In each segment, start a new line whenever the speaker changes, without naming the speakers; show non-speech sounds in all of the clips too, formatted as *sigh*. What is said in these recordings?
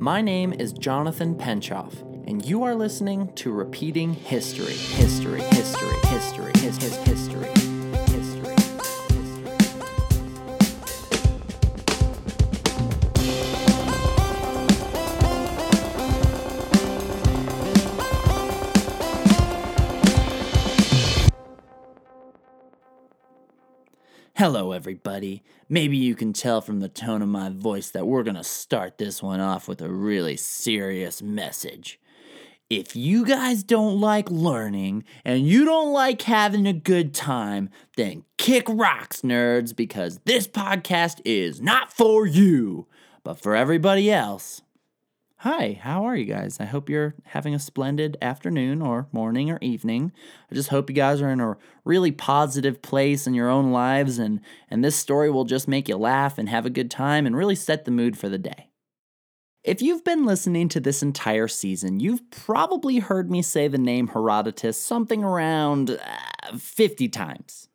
My name is Jonathan Penchoff, and you are listening to Repeating History. History, history, history, his, his, history. Hello, everybody. Maybe you can tell from the tone of my voice that we're gonna start this one off with a really serious message. If you guys don't like learning and you don't like having a good time, then kick rocks, nerds, because this podcast is not for you, but for everybody else. Hi, how are you guys? I hope you're having a splendid afternoon or morning or evening. I just hope you guys are in a really positive place in your own lives and and this story will just make you laugh and have a good time and really set the mood for the day. If you've been listening to this entire season, you've probably heard me say the name Herodotus something around uh, 50 times.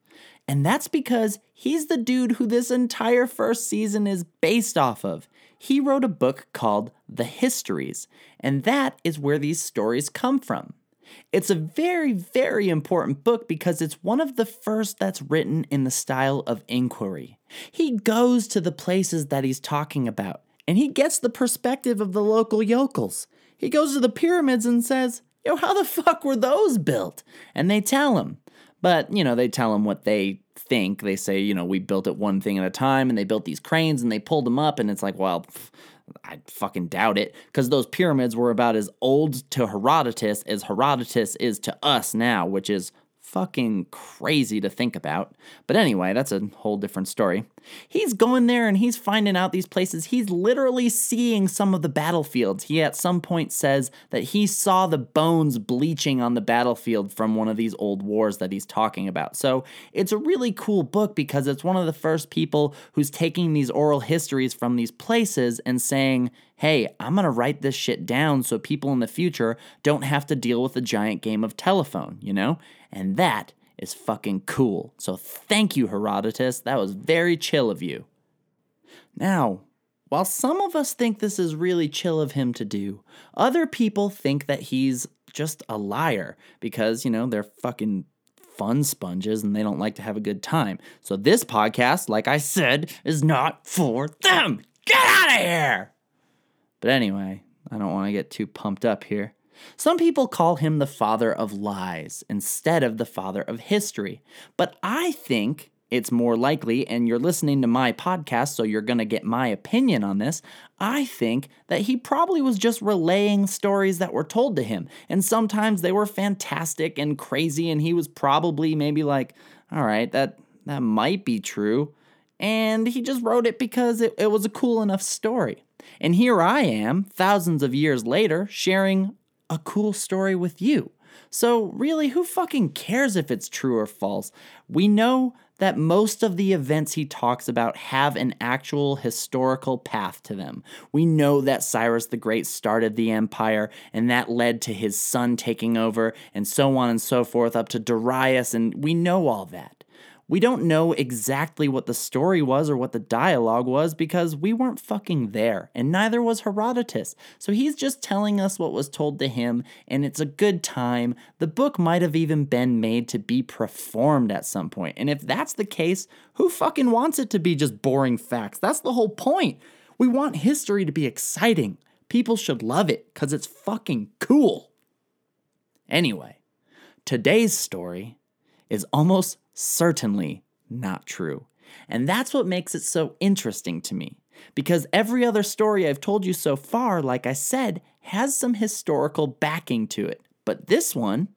And that's because he's the dude who this entire first season is based off of. He wrote a book called The Histories, and that is where these stories come from. It's a very, very important book because it's one of the first that's written in the style of inquiry. He goes to the places that he's talking about, and he gets the perspective of the local yokels. He goes to the pyramids and says, Yo, how the fuck were those built? And they tell him. But, you know, they tell him what they think. They say, you know, we built it one thing at a time and they built these cranes and they pulled them up. And it's like, well, I fucking doubt it because those pyramids were about as old to Herodotus as Herodotus is to us now, which is fucking crazy to think about. But anyway, that's a whole different story. He's going there and he's finding out these places. He's literally seeing some of the battlefields. He at some point says that he saw the bones bleaching on the battlefield from one of these old wars that he's talking about. So it's a really cool book because it's one of the first people who's taking these oral histories from these places and saying, hey, I'm gonna write this shit down so people in the future don't have to deal with a giant game of telephone, you know? And that is fucking cool. So thank you, Herodotus. That was very chill of you. Now, while some of us think this is really chill of him to do, other people think that he's just a liar because, you know, they're fucking fun sponges and they don't like to have a good time. So this podcast, like I said, is not for them. Get out of here! But anyway, I don't want to get too pumped up here. Some people call him the father of lies instead of the father of history. But I think it's more likely, and you're listening to my podcast, so you're going to get my opinion on this. I think that he probably was just relaying stories that were told to him. And sometimes they were fantastic and crazy, and he was probably maybe like, all right, that, that might be true. And he just wrote it because it, it was a cool enough story. And here I am, thousands of years later, sharing a cool story with you. So, really, who fucking cares if it's true or false? We know that most of the events he talks about have an actual historical path to them. We know that Cyrus the Great started the empire, and that led to his son taking over, and so on and so forth, up to Darius, and we know all that. We don't know exactly what the story was or what the dialogue was because we weren't fucking there, and neither was Herodotus. So he's just telling us what was told to him, and it's a good time. The book might have even been made to be performed at some point. And if that's the case, who fucking wants it to be just boring facts? That's the whole point. We want history to be exciting. People should love it because it's fucking cool. Anyway, today's story is almost certainly not true. And that's what makes it so interesting to me. Because every other story I've told you so far, like I said, has some historical backing to it. But this one,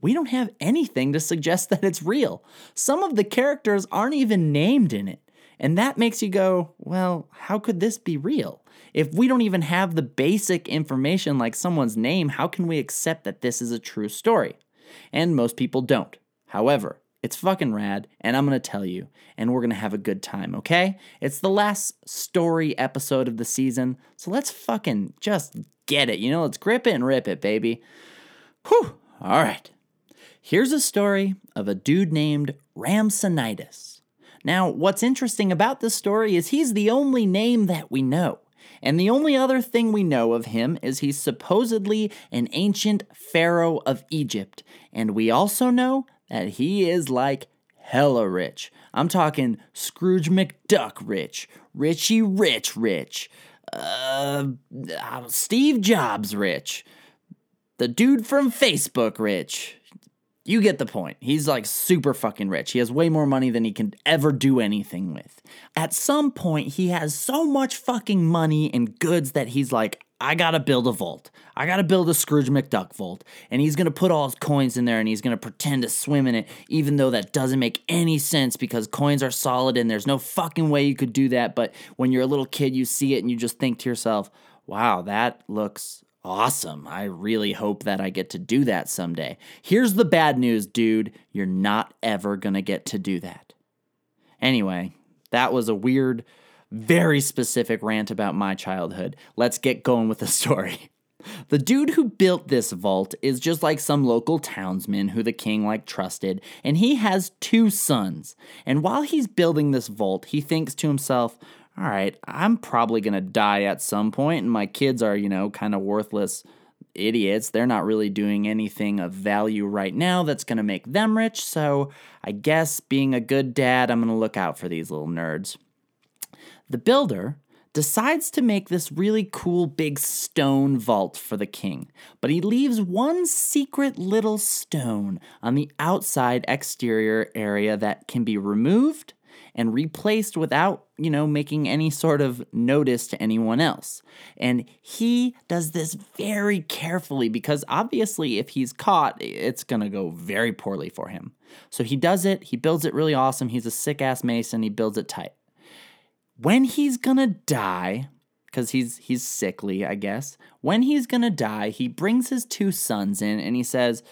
we don't have anything to suggest *laughs* that it's real. Some of the characters aren't even named in it. And that makes you go, well, how could this be real? If we don't even have the basic information like someone's name, how can we accept that this is a true story? And most people don't. However, it's fucking rad, and I'm gonna tell you, and we're gonna have a good time, okay? It's the last story episode of the season, so let's fucking just get it, you know? Let's grip it and rip it, baby. Whew, all right. Here's a story of a dude named Rhampsinitus. Now, what's interesting about this story is he's the only name that we know. And the only other thing we know of him is he's supposedly an ancient pharaoh of Egypt. And we also know that he is like hella rich. I'm talking Scrooge McDuck rich, Richie Rich rich, uh, Steve Jobs rich, the dude from Facebook rich. You get the point. He's like super fucking rich. He has way more money than he can ever do anything with. At some point, he has so much fucking money and goods that he's like, I gotta build a vault. I gotta build a Scrooge McDuck vault. And he's gonna put all his coins in there and he's gonna pretend to swim in it, even though that doesn't make any sense because coins are solid and there's no fucking way you could do that. But when you're a little kid, you see it and you just think to yourself, wow, that looks Awesome. I really hope that I get to do that someday. Here's the bad news, dude. You're not ever to get to do that. Anyway, that was a weird, very specific rant about my childhood. Let's get going with the *laughs* story. The dude who built this vault is just like some local townsman who the king like trusted, and he has two sons. And while he's building this vault, he thinks to himself, all right, I'm probably to die at some point, and my kids are, you know, kind of worthless idiots. They're not really doing anything of value right now that's to make them rich. So I guess being a good dad, I'm to look out for these little nerds. The builder decides to make this really cool big stone vault for the king, but he leaves one secret little stone on the outside exterior area that can be removed and replaced without, you know, making any sort of notice to anyone else. And he does this very carefully because obviously, if he's caught, it's gonna go very poorly for him. So he does it, he builds it really awesome. He's a sick ass mason, he builds it tight. When he's gonna die, because he's he's sickly, I guess. When he's gonna die, he brings his two sons in and he says,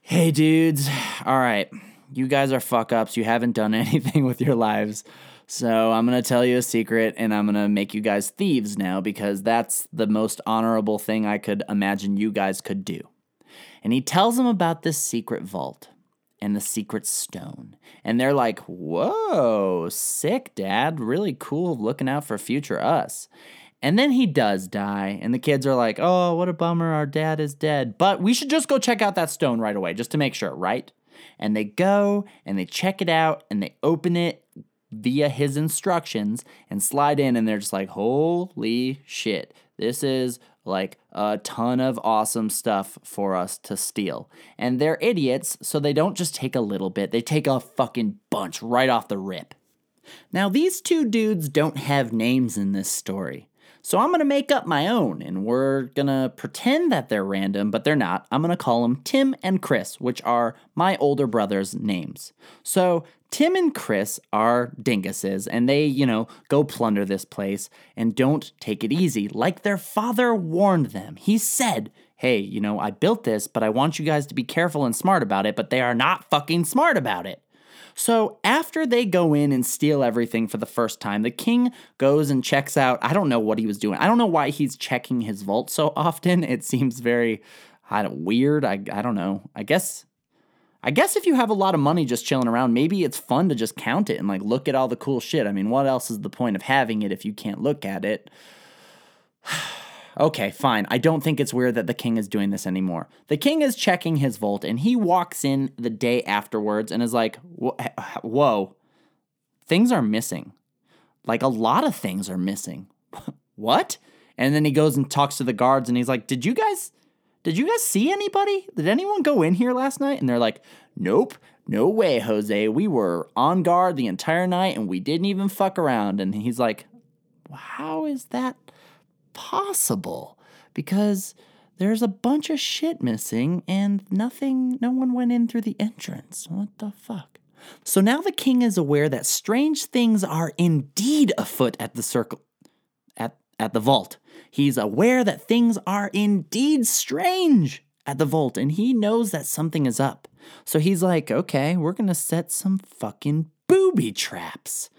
Hey dudes, all right you guys are fuck ups. You haven't done *laughs* anything with your lives. So I'm to tell you a secret and I'm to make you guys thieves now because that's the most honorable thing I could imagine you guys could do. And he tells them about this secret vault and the secret stone. And they're like, whoa, sick, dad. Really cool looking out for future us. And then he does die, and the kids are like, oh, what a bummer, our dad is dead. But we should just go check out that stone right away, just to make sure, right? and they go and they check it out and they open it via his instructions and slide in and they're just like holy shit this is like a ton of awesome stuff for us to steal. And they're idiots so they don't just take a little bit they take a fucking bunch right off the rip. Now these two dudes don't have names in this story so I'm going to make up my own, and we're going to pretend that they're random, but they're not. I'm going to call them Tim and Chris, which are my older brother's names. So Tim and Chris are dinguses, and they, you know, go plunder this place and don't take it easy, like their father warned them. He said, Hey, you know, I built this, but I want you guys to be careful and smart about it, but they are not fucking smart about it. So after they go in and steal everything for the first time, the king goes and checks out. I don't know what he was doing. I don't know why he's checking his vault so often. *laughs* It seems very I don't, weird. I, I don't know. I guess I guess if you have a lot of money just chilling around, maybe it's fun to just count it and like look at all the cool shit. I mean, what else is the point of having it if you can't look at it? *sighs* Okay, fine. I don't think it's weird that the king is doing this anymore. The king is checking his vault and he walks in the day afterwards and is like, whoa, things are missing. Like a lot of things are missing. *laughs* what? And then he goes and talks to the guards and he's like, did you guys. Did you guys see anybody? Did anyone go in here last night? And they're like, Nope, no way, Jose. We were on guard the entire night and we didn't even fuck around. And he's like, How is that possible because there's a bunch of shit missing and nothing, no one went in through the entrance. What the fuck? So now the king is aware that strange things are indeed afoot at the circle, at, at the vault. He's aware that things are indeed strange at the vault and he knows that something is up. So he's like, okay, we're gonna set some fucking booby traps.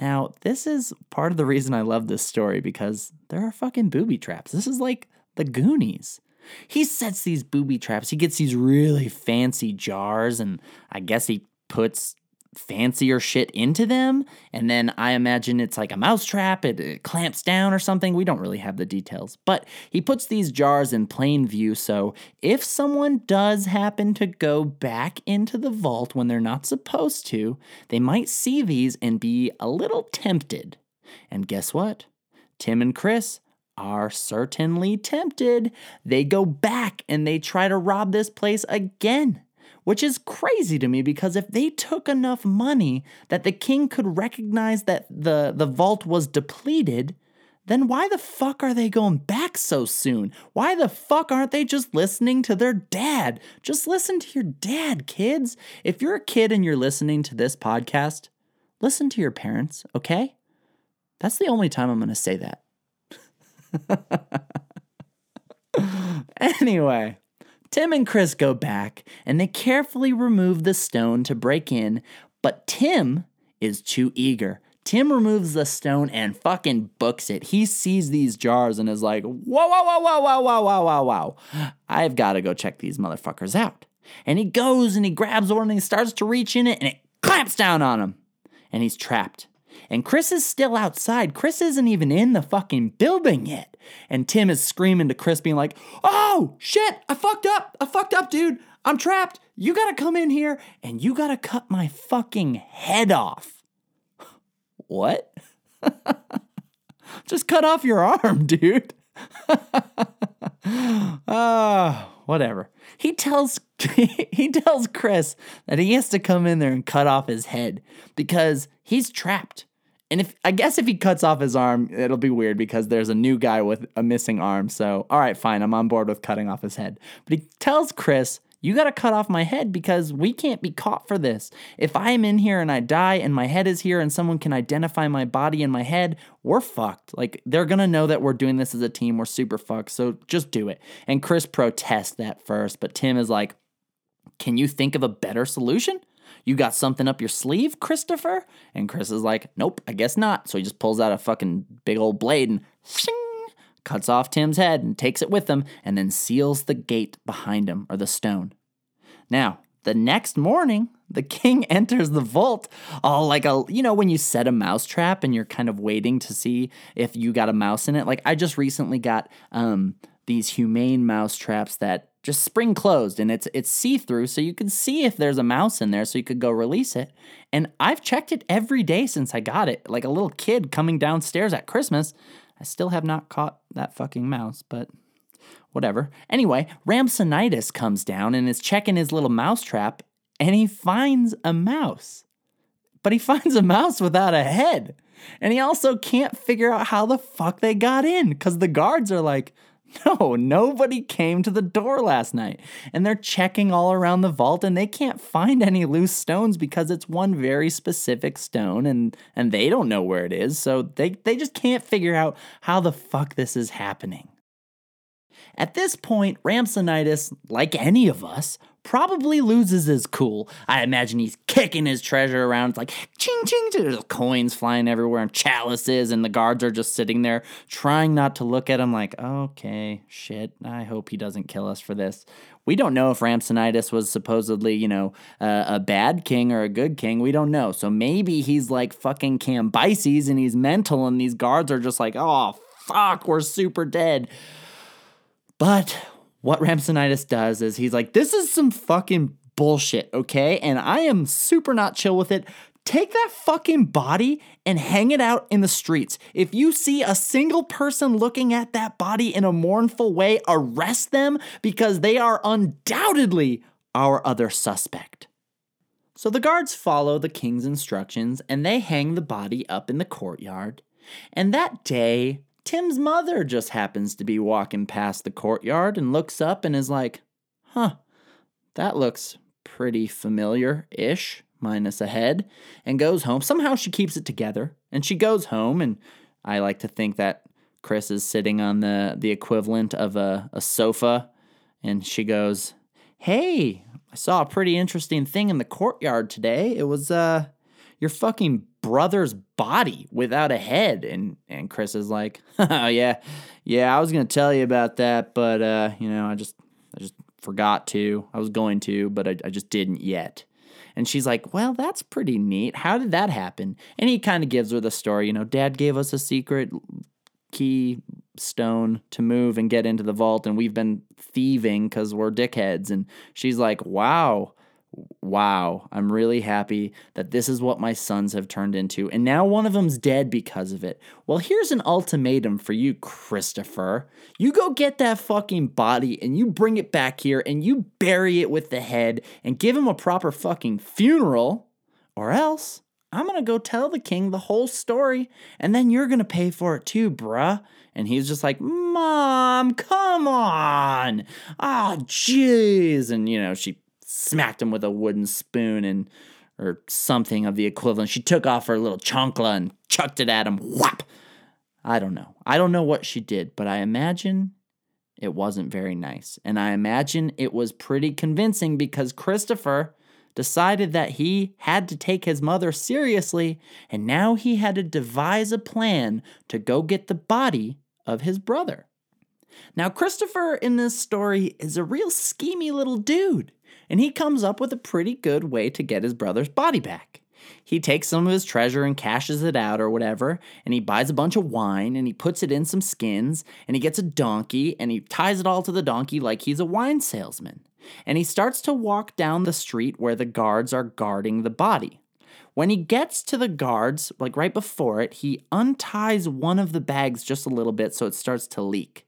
Now, this is part of the reason I love this story because there are fucking booby traps. This is like the Goonies. He sets these booby traps. He gets these really fancy jars, and I guess he puts fancier shit into them. And then I imagine it's like a mousetrap, it, it clamps down or something. We don't really have the details. But he puts these jars in plain view. So if someone does happen to go back into the vault when they're not supposed to, they might see these and be a little tempted. And guess what? Tim and Chris are certainly tempted. They go back and they try to rob this place again which is crazy to me because if they took enough money that the king could recognize that the, the vault was depleted, then why the fuck are they going back so soon? Why the fuck aren't they just listening to their dad? Just listen to your dad, kids. If you're a kid and you're listening to this podcast, listen to your parents, okay? That's the only time I'm going to say that. *laughs* anyway, Tim and Chris go back and they carefully remove the stone to break in, but Tim is too eager. Tim removes the stone and fucking books it. He sees these jars and is like, whoa, whoa, whoa, whoa, whoa, whoa, whoa, whoa, whoa. I've got to go check these motherfuckers out. And he goes and he grabs one and he starts to reach in it and it clamps down on him. And he's trapped. And Chris is still outside. Chris isn't even in the fucking building yet. And Tim is screaming to Chris, being like, Oh, shit, I fucked up. I fucked up, dude. I'm trapped. You gotta come in here and you gotta cut my fucking head off. *laughs* What? *laughs* Just cut off your arm, dude. Uh, *laughs* whatever. He tells he tells Chris that he has to come in there and cut off his head because he's trapped. And if I guess if he cuts off his arm, it'll be weird because there's a new guy with a missing arm. So, all right, fine, I'm on board with cutting off his head. But he tells Chris, "You got to cut off my head because we can't be caught for this. If I am in here and I die and my head is here and someone can identify my body and my head, we're fucked. Like they're going to know that we're doing this as a team. We're super fucked. So, just do it." And Chris protests that first, but Tim is like, "Can you think of a better solution?" You got something up your sleeve, Christopher? And Chris is like, Nope, I guess not. So he just pulls out a fucking big old blade and shing, cuts off Tim's head and takes it with him and then seals the gate behind him or the stone. Now, the next morning, the king *laughs* enters the vault all like a, you know, when you set a mouse trap and you're kind of waiting to see if you got a mouse in it. Like I just recently got um, these humane mouse traps that just spring closed and it's it's see-through so you can see if there's a mouse in there so you could go release it. And I've checked it every day since I got it. Like a little kid coming downstairs at Christmas. I still have not caught that fucking mouse, but whatever. Anyway, Rhampsinitus comes down and is checking his little mouse trap and he finds a mouse. But he *laughs* finds a mouse without a head. And he also can't figure out how the fuck they got in because the guards are like, *laughs* No, nobody came to the door last night. And they're checking all around the vault and they can't find any loose stones because it's one very specific stone and and they don't know where it is. So they they just can't figure out how the fuck this is happening. At this point, Rhampsinitus, like any of us, probably loses his cool. I imagine he's kicking his treasure around. It's like ching ching, there's coins flying everywhere and chalices, and the guards are just sitting there trying not to look at him like, okay, shit, I hope he doesn't kill us for this. We don't know if Rhampsinitus was supposedly, you know, uh, a bad king or a good king. We don't know. So maybe he's like fucking Cambyses and he's mental, and these guards are just like, oh, fuck, we're super dead. But what Rhampsinitus does is he's like, this is some fucking bullshit, okay? And I am super not chill with it. Take that fucking body and hang it out in the streets. If you see a single person looking at that body in a mournful way, arrest them because they are undoubtedly our other suspect. So the guards follow the king's instructions and they hang the body up in the courtyard. And that day, Tim's mother just happens to be walking past the courtyard and looks up and is like, huh, that looks pretty familiar ish, minus a head, and goes home. Somehow she keeps it together and she goes home. And I like to think that Chris is sitting on the, the equivalent of a, a sofa and she goes, Hey, I saw a pretty interesting thing in the courtyard today. It was, uh, your fucking brother's body without a head. And and Chris is like, *laughs* oh, yeah, yeah, I was gonna tell you about that, but uh, you know, I just I just forgot to. I was going to, but I, I just didn't yet. And she's like, Well, that's pretty neat. How did that happen? And he kind of gives her the story. You know, dad gave us a secret key stone to move and get into the vault, and we've been thieving because we're dickheads. And she's like, Wow wow, I'm really happy that this is what my sons have turned into. And now one of them's dead because of it. Well, here's an ultimatum for you, Christopher. You go get that fucking body and you bring it back here and you bury it with the head and give him a proper fucking funeral, or else I'm gonna go tell the king the whole story and then you're gonna pay for it too, bruh. And he's just like, Mom, come on. Ah, oh, jeez. And, you know, she smacked him with a wooden spoon and or something of the equivalent. She took off her little chancla and chucked it at him. Whap! I don't know. I don't know what she did, but I imagine it wasn't very nice. And I imagine it was pretty convincing because Christopher decided that he had to take his mother seriously, and now he had to devise a plan to go get the body of his brother. Now, Christopher in this story is a real schemy little dude and he comes up with a pretty good way to get his brother's body back. He takes some of his treasure and cashes it out or whatever, and he buys a bunch of wine and he puts it in some skins, and he gets a donkey and he ties it all to the donkey like he's a wine salesman. And he starts to walk down the street where the guards are guarding the body. When he gets to the guards, like right before it, he unties one of the bags just a little bit so it starts to leak.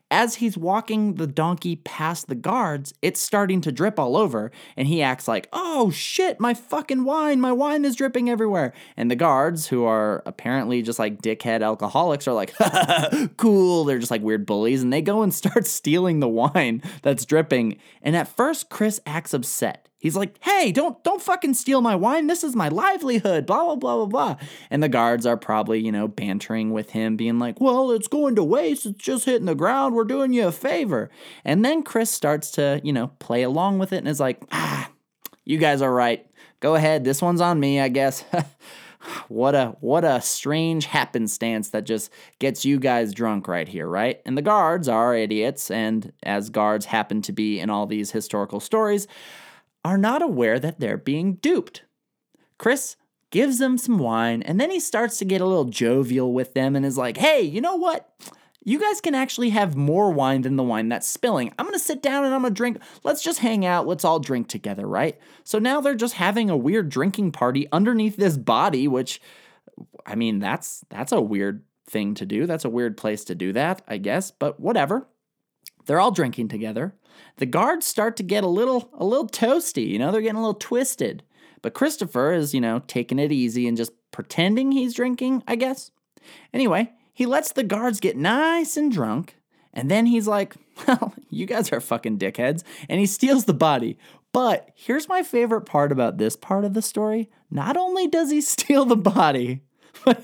As he's walking the donkey past the guards, it's starting to drip all over, and he acts like, oh shit, my fucking wine, my wine is dripping everywhere. And the guards, who are apparently just like dickhead alcoholics, are like, *laughs* cool. They're just like weird bullies, and they go and start *laughs* stealing the wine that's dripping. And at first, Chris acts upset. He's like, "Hey, don't don't fucking steal my wine. This is my livelihood." Blah blah blah blah blah. And the guards are probably, you know, bantering with him being like, "Well, it's going to waste. It's just hitting the ground. We're doing you a favor." And then Chris starts to, you know, play along with it and is like, "Ah, you guys are right. Go ahead. This one's on me, I guess." *laughs* what a what a strange happenstance that just gets you guys drunk right here, right? And the guards are idiots and as guards happen to be in all these historical stories, are not aware that they're being duped. Chris gives them some wine, and then he starts to get a little jovial with them and is like, hey, you know what? You guys can actually have more wine than the wine that's spilling. I'm gonna sit down and I'm gonna drink. Let's just hang out. Let's all drink together, right? So now they're just having a weird drinking party underneath this body, which, I mean, that's that's a weird thing to do. That's a weird place to do that, I guess, but whatever. They're all drinking together. The guards start to get a little a little toasty, you know, they're getting a little twisted. But Christopher is, you know, taking it easy and just pretending he's drinking, I guess. Anyway, he lets the guards get nice and drunk, and then he's like, *laughs* Well, you guys are fucking dickheads, and he steals the body. But here's my favorite part about this part of the story. Not only does he *laughs* steal the body, but,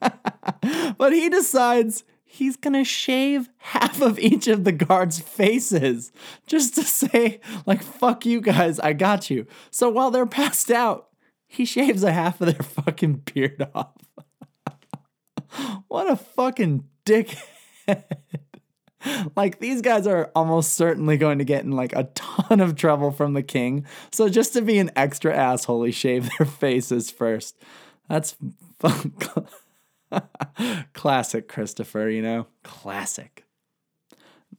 *laughs* but he decides he's gonna shave half of each of the guards' faces just to say, like, fuck you guys, I got you. So while they're passed out, he shaves a half of their fucking beard off. *gasps* what a fucking dickhead. *laughs* like these guys are almost certainly going to get in like a ton of trouble from the king. So just to be an extra asshole, he shaved their *laughs* faces first. That's *laughs* Classic Christopher, you know? Classic.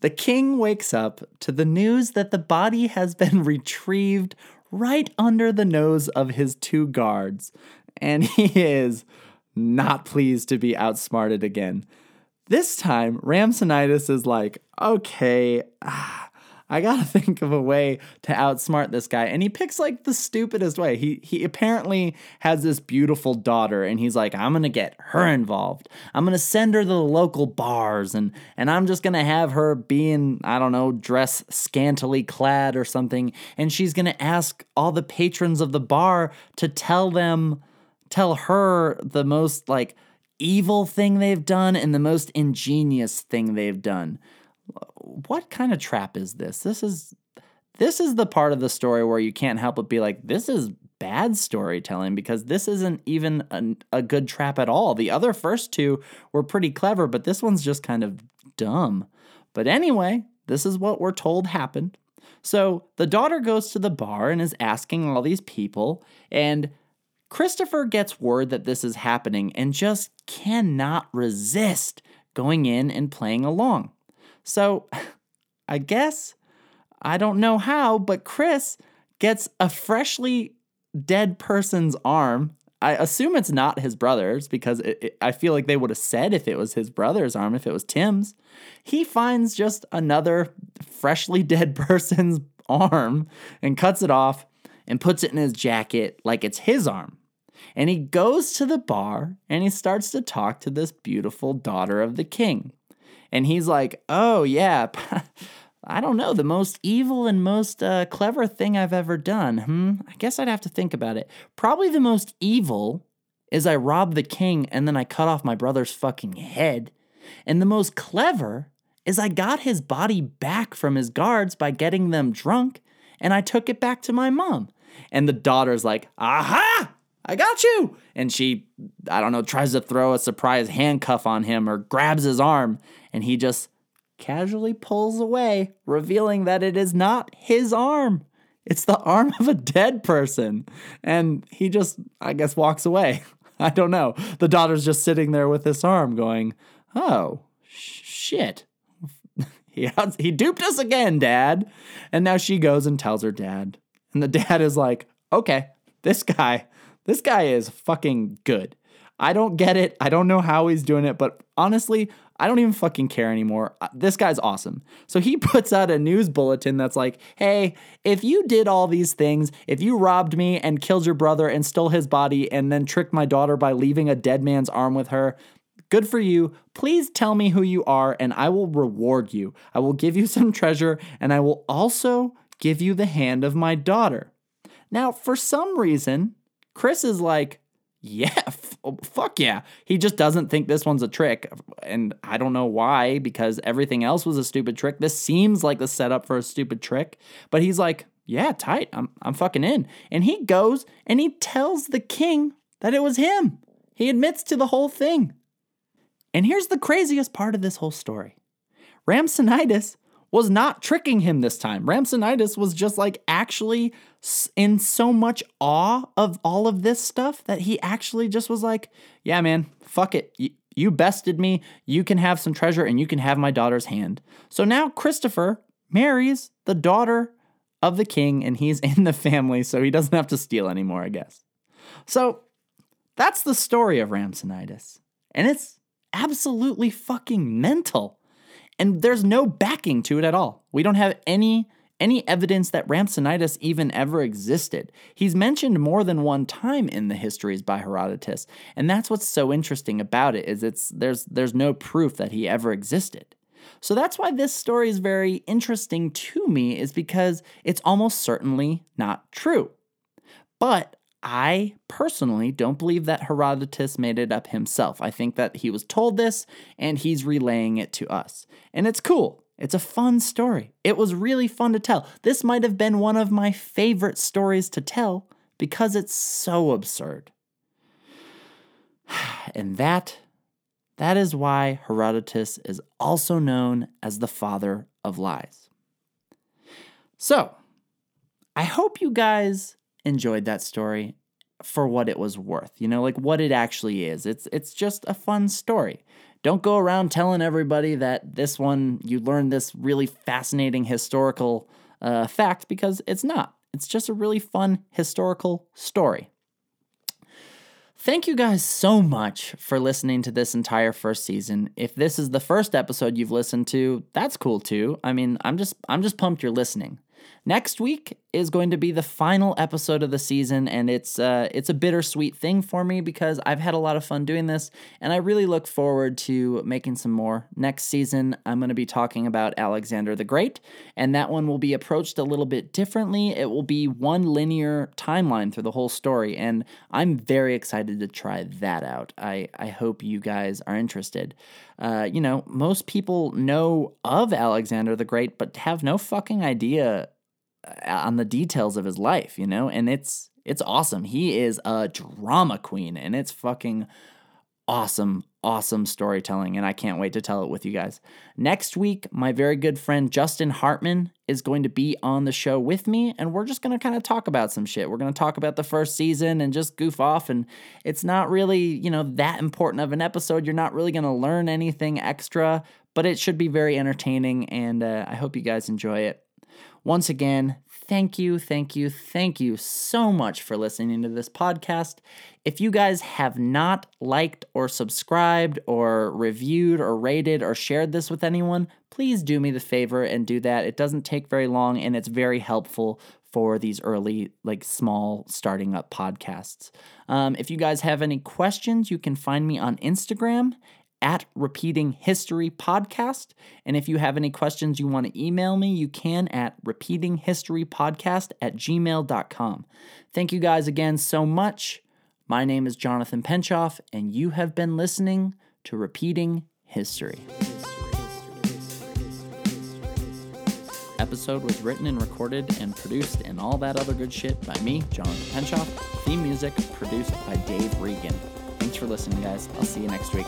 The king wakes up to the news that the body has been retrieved right under the nose of his two guards, and he is not pleased to be outsmarted again. This time, Rhampsinitus is like, okay, ah, I gotta *laughs* think of a way to outsmart this guy. And he picks like the stupidest way. He he apparently has this beautiful daughter, and he's like, I'm gonna get her involved. I'm gonna send her to the local bars, and and I'm just gonna have her being, I don't know, dress scantily clad or something, and she's gonna ask all the patrons of the bar to tell them, tell her the most like evil thing they've done and the most ingenious thing they've done what kind of trap is this? This is this is the part of the story where you can't help but be like, this is bad storytelling because this isn't even a, a good trap at all. The other first two were pretty clever, but this one's just kind of dumb. But anyway, this is what we're told happened. So the daughter goes to the bar and is asking all these people, and Christopher gets word that this is happening and just cannot resist going in and playing along. So *laughs* I guess, I don't know how, but Chris gets a freshly dead person's arm. I assume it's not his brother's because it, it, I feel like they would have said if it was his brother's arm, if it was Tim's. He finds just another freshly *laughs* dead person's arm and cuts it off and puts it in his jacket like it's his arm. And he goes to the bar and he starts to talk to this beautiful daughter of the king. And he's like, oh, yeah, *laughs* I don't know, the most evil and most uh, clever thing I've ever done. Hmm, I guess I'd have to think about it. Probably the most evil is I robbed the king and then I cut off my brother's fucking head. And the most clever is I got his body back from his guards by getting them drunk and I took it back to my mom. And the daughter's like, aha! I got you. And she, I don't know, tries to throw a surprise handcuff on him or grabs his arm. And he just casually pulls away, revealing that it is not his arm. It's the arm of a dead person. And he just, I guess, walks away. *laughs* I don't know. The daughter's just sitting there with this arm going, oh, shit. *laughs* he, he duped us again, dad. And now she goes and tells her dad. And the dad is like, okay, this guy, this guy is fucking good. I don't get it. I don't know how he's doing it, but honestly, I don't even fucking care anymore. Uh, this guy's awesome. So he *laughs* puts out a news bulletin that's like, hey, if you did all these things, if you robbed me and killed your brother and stole his body and then tricked my daughter by leaving a dead man's arm with her, good for you. Please tell me who you are and I will reward you. I will give you *laughs* some treasure and I will also give you the hand of my daughter. Now, for some reason, Chris is like, yeah, f- oh, fuck yeah. He just doesn't think this one's a trick. And I don't know why, because everything else was a stupid trick. This seems like the setup for a stupid trick. But he's like, yeah, tight. I'm, I'm fucking in. And he goes and he tells the king that it was him. He admits to the whole thing. And here's the craziest part of this whole story Rhampsinitus was not tricking him this time. Rhampsinitus was just like actually in so much awe of all of this stuff that he actually just was like, yeah, man, fuck it. You, you bested me. You can have some treasure and you can have my daughter's hand. So now Christopher marries the daughter of the king and he's *laughs* in the family, so he doesn't have to steal anymore, I guess. So that's the story of Rhampsinitus. And it's absolutely fucking mental and there's no backing to it at all. We don't have any any evidence that Rhampsinitus even ever existed. He's mentioned more than one time in the histories by Herodotus, and that's what's so interesting about it is it's there's there's no proof that he ever existed. So that's why this story is very interesting to me is because it's almost certainly not true. But I personally don't believe that Herodotus made it up himself. I think that he was told this and he's relaying it to us. And it's cool. It's a fun story. It was really fun to tell. This might have been one of my favorite stories to tell because it's so absurd. *sighs* And that that is why Herodotus is also known as the father of lies. So, I hope you guys enjoyed that story for what it was worth. You know, like what it actually is. It's it's just a fun story. Don't go around telling everybody that this one you learned this really fascinating historical uh, fact because it's not. It's just a really fun historical story. Thank you guys so much for listening to this entire first season. If this is the first episode you've listened to, that's cool too. I mean, I'm just I'm just pumped you're listening. Next week is going to be the final episode of the season, and it's uh, it's a bittersweet thing for me because I've had a lot of fun doing this, and I really look forward to making some more. Next season, I'm going to be talking about Alexander the Great, and that one will be approached a little bit differently. It will be one linear timeline through the whole story, and I'm very excited to try that out. I I hope you guys are interested. Uh, you know, most people know of Alexander the Great, but have no fucking idea on the details of his life, you know? And it's it's awesome. He is a drama queen and it's fucking awesome awesome storytelling, and I can't wait to tell it with you guys. Next week, my very good friend Justin Hartman is going to be on the show with me, and we're just going to kind of talk about some shit. We're going to talk about the first season and just goof off, and it's not really, you know, that important of an episode. You're not really going to learn anything extra, but it should be very entertaining, and uh, I hope you guys enjoy it. Once again, thank you, thank you, thank you so much for listening to this podcast. If you guys have not liked or subscribed or reviewed or rated or shared this with anyone, please do me the favor and do that. It doesn't take very long and it's very helpful for these early, like small starting up podcasts. Um, if you guys have any questions, you can find me on Instagram at Repeating History Podcast. And if you have any questions you want to email me, you can at repeatinghistorypodcast at gmail.com. Thank you guys again so much. My name is Jonathan Penchoff, and you have been listening to Repeating History. Episode was written and recorded and produced and all that other good shit by me, Jonathan Penchoff. Theme music produced by Dave Regan. Thanks for listening, guys. I'll see you next week.